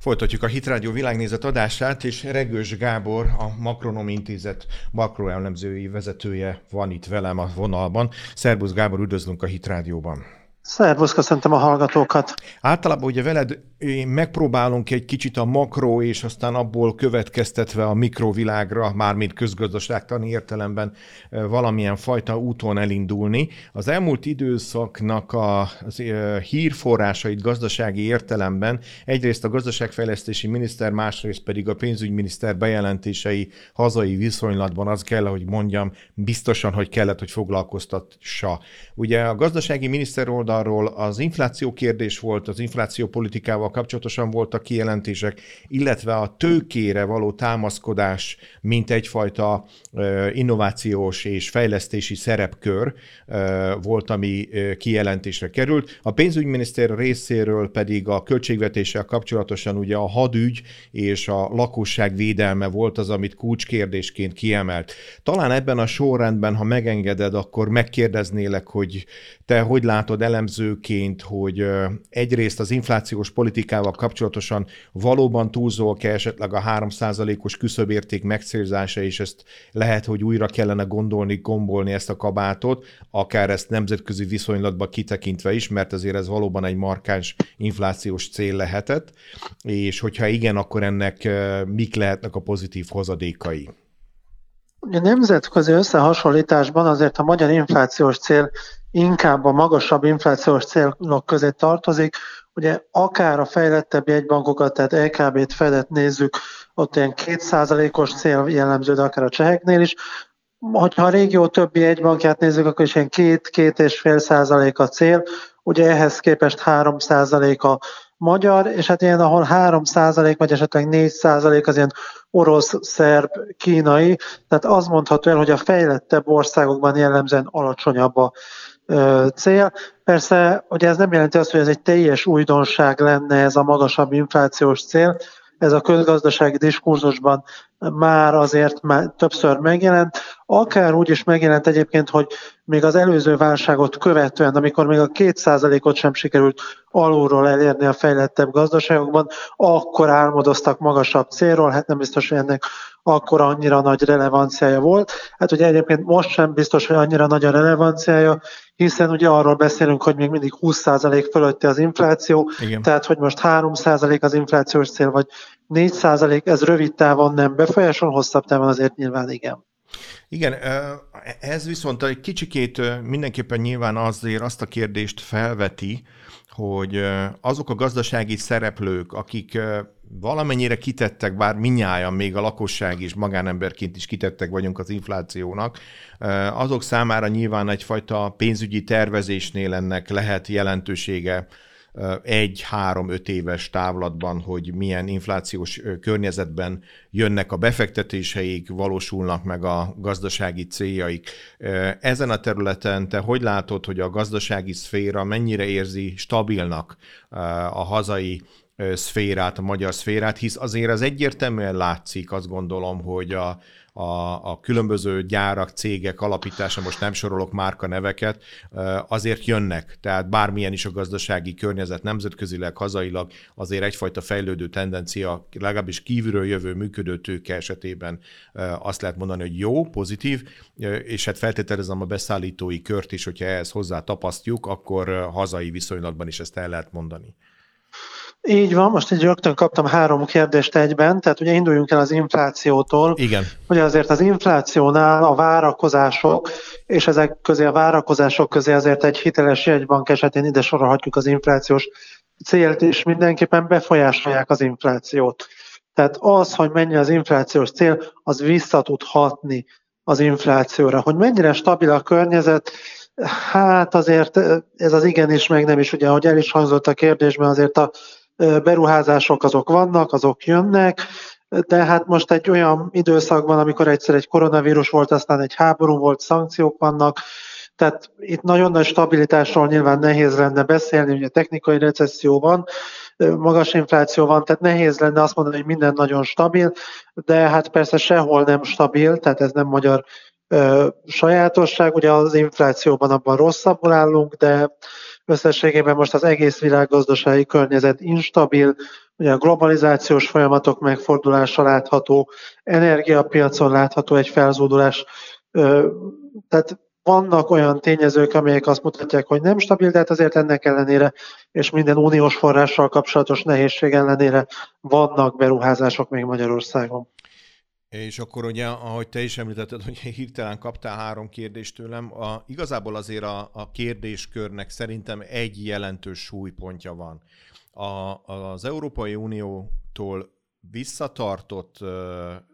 Folytatjuk a Hitrádió világnézet adását, és Regős Gábor, a Makronom Intézet makroelemzői vezetője van itt velem a vonalban. Szerbusz Gábor, üdvözlünk a Hitrádióban. Szervusz, köszöntöm a hallgatókat. Általában ugye veled megpróbálunk egy kicsit a makro és aztán abból következtetve a mikrovilágra, mármint közgazdaságtani értelemben valamilyen fajta úton elindulni. Az elmúlt időszaknak a, az hírforrásait gazdasági értelemben egyrészt a gazdaságfejlesztési miniszter, másrészt pedig a pénzügyminiszter bejelentései hazai viszonylatban az kell, hogy mondjam, biztosan, hogy kellett, hogy foglalkoztassa. Ugye a gazdasági miniszter oldalról az infláció kérdés volt, az infláció politikával kapcsolatosan voltak kijelentések, illetve a tőkére való támaszkodás, mint egyfajta innovációs és fejlesztési szerepkör volt, ami kijelentésre került. A pénzügyminiszter részéről pedig a költségvetéssel kapcsolatosan ugye a hadügy és a lakosság védelme volt az, amit kulcskérdésként kiemelt. Talán ebben a sorrendben, ha megengeded, akkor megkérdeznélek, hogy te hogy látod elemzőként, hogy egyrészt az inflációs politikával kapcsolatosan valóban túlzóak-e esetleg a 3%-os küszöbérték megcélzása, és ezt lehet, hogy újra kellene gondolni, gombolni ezt a kabátot, akár ezt nemzetközi viszonylatba kitekintve is, mert azért ez valóban egy markáns inflációs cél lehetett, és hogyha igen, akkor ennek mik lehetnek a pozitív hozadékai? A nemzetközi összehasonlításban azért a magyar inflációs cél inkább a magasabb inflációs célok közé tartozik. Ugye akár a fejlettebb jegybankokat, tehát LKB-t fedet nézzük, ott ilyen kétszázalékos cél jellemző, de akár a cseheknél is. Ha a régió többi egybankját nézzük, akkor is ilyen két-két és fél százalék a cél, ugye ehhez képest 3 százalék a magyar, és hát ilyen, ahol 3 százalék, vagy esetleg 4 százalék az ilyen orosz, szerb, kínai, tehát az mondható el, hogy a fejlettebb országokban jellemzően alacsonyabb a cél. Persze, hogy ez nem jelenti azt, hogy ez egy teljes újdonság lenne ez a magasabb inflációs cél, ez a közgazdasági diskurzusban már azért már többször megjelent, akár úgy is megjelent egyébként, hogy még az előző válságot követően, amikor még a 2%-ot sem sikerült alulról elérni a fejlettebb gazdaságokban, akkor álmodoztak magasabb célról, hát nem biztos, hogy ennek akkor annyira nagy relevanciája volt. Hát ugye egyébként most sem biztos, hogy annyira nagy a relevanciája, hiszen ugye arról beszélünk, hogy még mindig 20% fölötti az infláció, Igen. tehát hogy most 3% az inflációs cél, vagy 4% ez rövid távon nem befolyásol, hosszabb távon azért nyilván igen. Igen, ez viszont egy kicsikét mindenképpen nyilván azért azt a kérdést felveti, hogy azok a gazdasági szereplők, akik valamennyire kitettek, bár minnyáján még a lakosság is, magánemberként is kitettek vagyunk az inflációnak, azok számára nyilván egyfajta pénzügyi tervezésnél ennek lehet jelentősége egy-három-öt éves távlatban, hogy milyen inflációs környezetben jönnek a befektetéseik, valósulnak meg a gazdasági céljaik. Ezen a területen te hogy látod, hogy a gazdasági szféra mennyire érzi stabilnak a hazai szférát, a magyar szférát, hisz azért az egyértelműen látszik, azt gondolom, hogy a, a, a különböző gyárak, cégek alapítása, most nem sorolok márka neveket, azért jönnek. Tehát bármilyen is a gazdasági környezet nemzetközileg, hazailag, azért egyfajta fejlődő tendencia, legalábbis kívülről jövő működő tőke esetében azt lehet mondani, hogy jó, pozitív, és hát feltételezem a beszállítói kört is, hogyha ehhez hozzá tapasztjuk, akkor hazai viszonylatban is ezt el lehet mondani. Így van, most egy rögtön kaptam három kérdést egyben, tehát ugye induljunk el az inflációtól. Igen. Ugye azért az inflációnál a várakozások, és ezek közé a várakozások közé azért egy hiteles jegybank esetén ide sorolhatjuk az inflációs célt, és mindenképpen befolyásolják az inflációt. Tehát az, hogy mennyi az inflációs cél, az vissza tud hatni az inflációra. Hogy mennyire stabil a környezet, hát azért ez az igen is, meg nem is, ugye, ahogy el is hangzott a kérdésben, azért a beruházások azok vannak, azok jönnek, de hát most egy olyan időszakban, amikor egyszer egy koronavírus volt, aztán egy háború volt, szankciók vannak, tehát itt nagyon nagy stabilitásról nyilván nehéz lenne beszélni, ugye technikai recesszió van, magas infláció van, tehát nehéz lenne azt mondani, hogy minden nagyon stabil, de hát persze sehol nem stabil, tehát ez nem magyar sajátosság, ugye az inflációban abban rosszabbul állunk, de Összességében most az egész világgazdasági környezet instabil, ugye a globalizációs folyamatok megfordulása látható, energiapiacon látható egy felzódulás, tehát vannak olyan tényezők, amelyek azt mutatják, hogy nem stabil, de hát azért ennek ellenére, és minden uniós forrással kapcsolatos nehézség ellenére vannak beruházások még Magyarországon. És akkor ugye, ahogy te is említetted, hogy hirtelen kaptál három kérdést tőlem, a, igazából azért a, a kérdéskörnek szerintem egy jelentős súlypontja van. A, az Európai Uniótól visszatartott uh,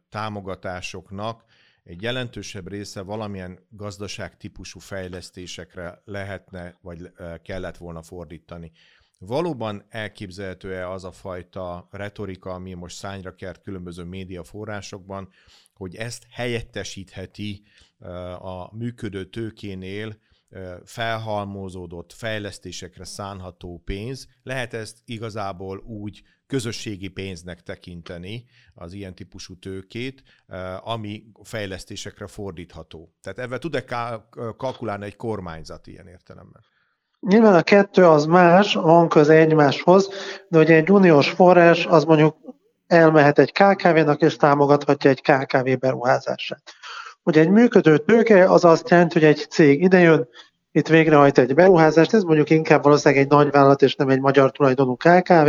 támogatásoknak egy jelentősebb része valamilyen gazdaságtípusú fejlesztésekre lehetne, vagy kellett volna fordítani. Valóban elképzelhető-e az a fajta retorika, ami most szányra kert különböző médiaforrásokban, hogy ezt helyettesítheti a működő tőkénél felhalmozódott fejlesztésekre szánható pénz. Lehet ezt igazából úgy közösségi pénznek tekinteni az ilyen típusú tőkét, ami fejlesztésekre fordítható. Tehát ebben tud-e kalkulálni egy kormányzat ilyen értelemben? Nyilván a kettő az más, van köze egymáshoz, de ugye egy uniós forrás az mondjuk elmehet egy KKV-nak és támogathatja egy KKV beruházását. Ugye egy működő tőke az azt jelenti, hogy egy cég idejön, itt végrehajt egy beruházást, ez mondjuk inkább valószínűleg egy nagyvállalat és nem egy magyar tulajdonú KKV,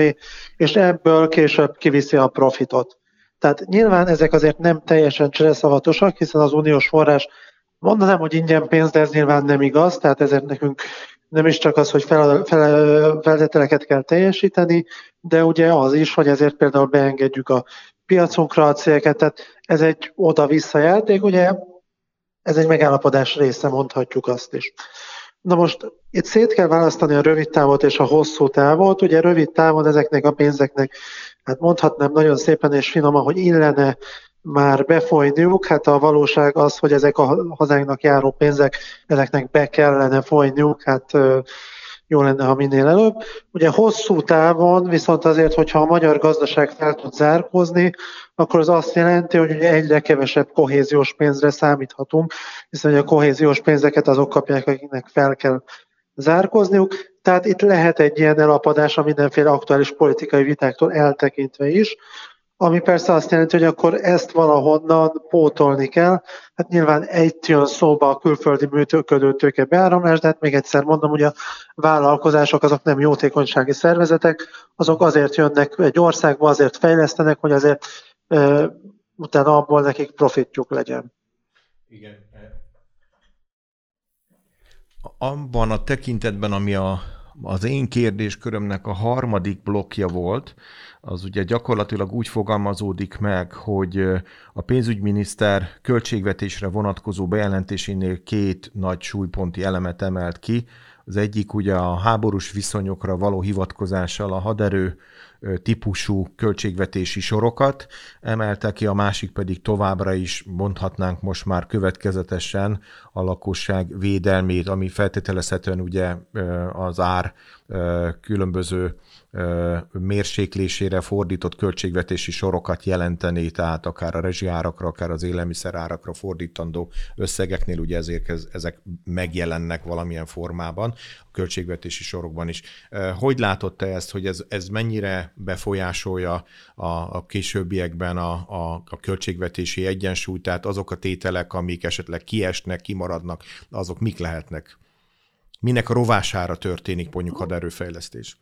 és ebből később kiviszi a profitot. Tehát nyilván ezek azért nem teljesen csereszavatosak, hiszen az uniós forrás mondanám, hogy ingyen pénz, de ez nyilván nem igaz, tehát ezért nekünk nem is csak az, hogy fel, fel, feltételeket kell teljesíteni, de ugye az is, hogy ezért például beengedjük a piacunkra a cégeket, tehát ez egy oda-vissza játék, ugye ez egy megállapodás része, mondhatjuk azt is. Na most itt szét kell választani a rövid távot és a hosszú távot. Ugye rövid távon ezeknek a pénzeknek, hát mondhatnám nagyon szépen és finoman, hogy illene már befolyniuk, hát a valóság az, hogy ezek a hazánknak járó pénzek, ezeknek be kellene folyniuk, hát jó lenne, ha minél előbb. Ugye hosszú távon viszont azért, hogyha a magyar gazdaság fel tud zárkózni, akkor az azt jelenti, hogy ugye egyre kevesebb kohéziós pénzre számíthatunk, hiszen a kohéziós pénzeket azok kapják, akiknek fel kell zárkozniuk. Tehát itt lehet egy ilyen elapadás a mindenféle aktuális politikai vitáktól eltekintve is, ami persze azt jelenti, hogy akkor ezt valahonnan pótolni kell. Hát nyilván egy jön szóba a külföldi működő tőke beáramlás, de hát még egyszer mondom, hogy a vállalkozások azok nem jótékonysági szervezetek, azok azért jönnek egy országba, azért fejlesztenek, hogy azért e, utána abból nekik profitjuk legyen. Igen. Abban a tekintetben, ami a, az én kérdéskörömnek a harmadik blokja volt, az ugye gyakorlatilag úgy fogalmazódik meg, hogy a pénzügyminiszter költségvetésre vonatkozó bejelentésénél két nagy súlyponti elemet emelt ki. Az egyik ugye a háborús viszonyokra való hivatkozással a haderő típusú költségvetési sorokat emelte ki, a másik pedig továbbra is mondhatnánk most már következetesen a lakosság védelmét, ami feltételezhetően ugye az ár különböző mérséklésére fordított költségvetési sorokat jelenteni, tehát akár a rezsiárakra, akár az élelmiszerárakra fordítandó összegeknél, ugye ezért ezek megjelennek valamilyen formában, a költségvetési sorokban is. Hogy látod te ezt, hogy ez, ez mennyire befolyásolja a, a későbbiekben a, a, a költségvetési egyensúlyt, tehát azok a tételek, amik esetleg kiesnek, kimaradnak, azok mik lehetnek? Minek a rovására történik mondjuk haderőfejlesztés?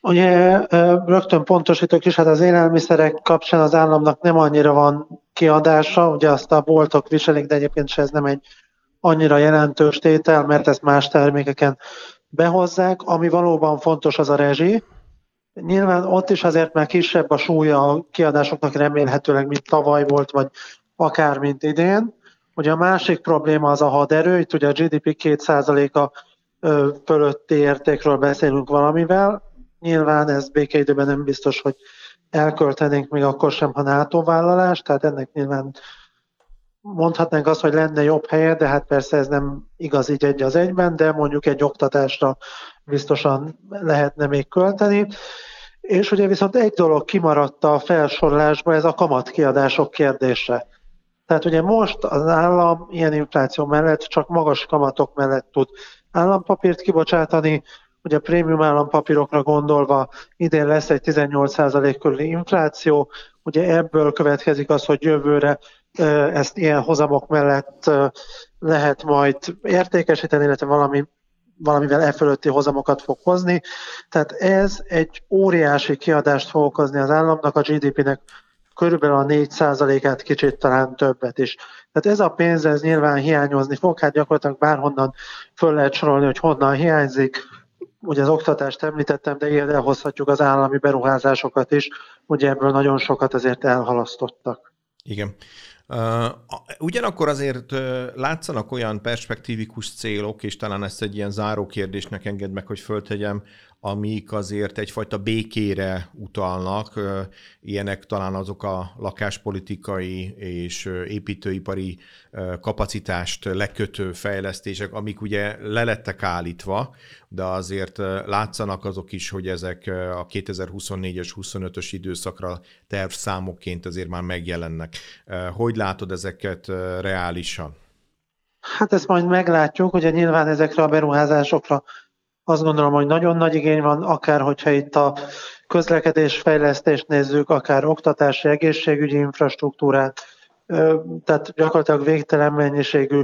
Ugye rögtön pontosítok is, hát az élelmiszerek kapcsán az államnak nem annyira van kiadása, ugye azt a boltok viselik, de egyébként se ez nem egy annyira jelentős tétel, mert ezt más termékeken behozzák. Ami valóban fontos, az a rezsi. Nyilván ott is azért már kisebb a súlya a kiadásoknak remélhetőleg, mint tavaly volt, vagy akár mint idén. Ugye a másik probléma az a haderő, itt ugye a GDP 2%-a fölötti értékről beszélünk valamivel, Nyilván ez békeidőben nem biztos, hogy elköltenénk még akkor sem, ha NATO vállalás, tehát ennek nyilván mondhatnánk azt, hogy lenne jobb helye, de hát persze ez nem igaz így egy az egyben, de mondjuk egy oktatásra biztosan lehetne még költeni. És ugye viszont egy dolog kimaradt a felsorolásba, ez a kamatkiadások kérdése. Tehát ugye most az állam ilyen infláció mellett csak magas kamatok mellett tud állampapírt kibocsátani, ugye a prémium állampapírokra gondolva idén lesz egy 18% körüli infláció, ugye ebből következik az, hogy jövőre ezt ilyen hozamok mellett lehet majd értékesíteni, illetve valami, valamivel e fölötti hozamokat fog hozni. Tehát ez egy óriási kiadást fog okozni az államnak, a GDP-nek körülbelül a 4%-át, kicsit talán többet is. Tehát ez a pénz, ez nyilván hiányozni fog, hát gyakorlatilag bárhonnan föl lehet sorolni, hogy honnan hiányzik, ugye az oktatást említettem, de ilyen elhozhatjuk az állami beruházásokat is, ugye ebből nagyon sokat azért elhalasztottak. Igen. Ugyanakkor azért látszanak olyan perspektívikus célok, és talán ezt egy ilyen záró kérdésnek enged meg, hogy föltegyem, amik azért egyfajta békére utalnak. Ilyenek talán azok a lakáspolitikai és építőipari kapacitást lekötő fejlesztések, amik ugye lelettek állítva, de azért látszanak azok is, hogy ezek a 2024-es, 25-ös időszakra tervszámokként azért már megjelennek. Hogy látod ezeket reálisan? Hát ezt majd meglátjuk, ugye nyilván ezekre a beruházásokra azt gondolom, hogy nagyon nagy igény van, akár hogyha itt a közlekedésfejlesztést nézzük, akár oktatási, egészségügyi infrastruktúrát, tehát gyakorlatilag végtelen mennyiségű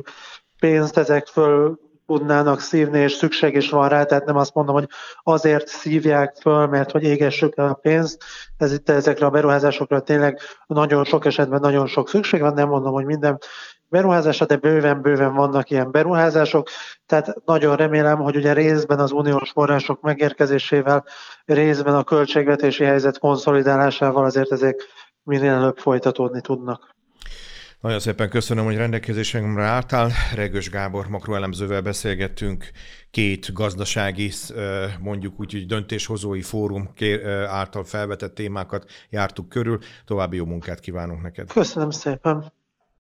pénzt ezek föl tudnának szívni, és szükség is van rá, tehát nem azt mondom, hogy azért szívják föl, mert hogy égessük el a pénzt, ez itt ezekre a beruházásokra tényleg nagyon sok esetben nagyon sok szükség van, nem mondom, hogy minden beruházásra, de bőven-bőven vannak ilyen beruházások, tehát nagyon remélem, hogy ugye részben az uniós források megérkezésével, részben a költségvetési helyzet konszolidálásával azért ezek minél előbb folytatódni tudnak. Nagyon szépen köszönöm, hogy rendelkezésemre álltál. Regős Gábor makroelemzővel beszélgettünk, két gazdasági, mondjuk úgy, hogy döntéshozói fórum által felvetett témákat jártuk körül. További jó munkát kívánunk neked. Köszönöm szépen.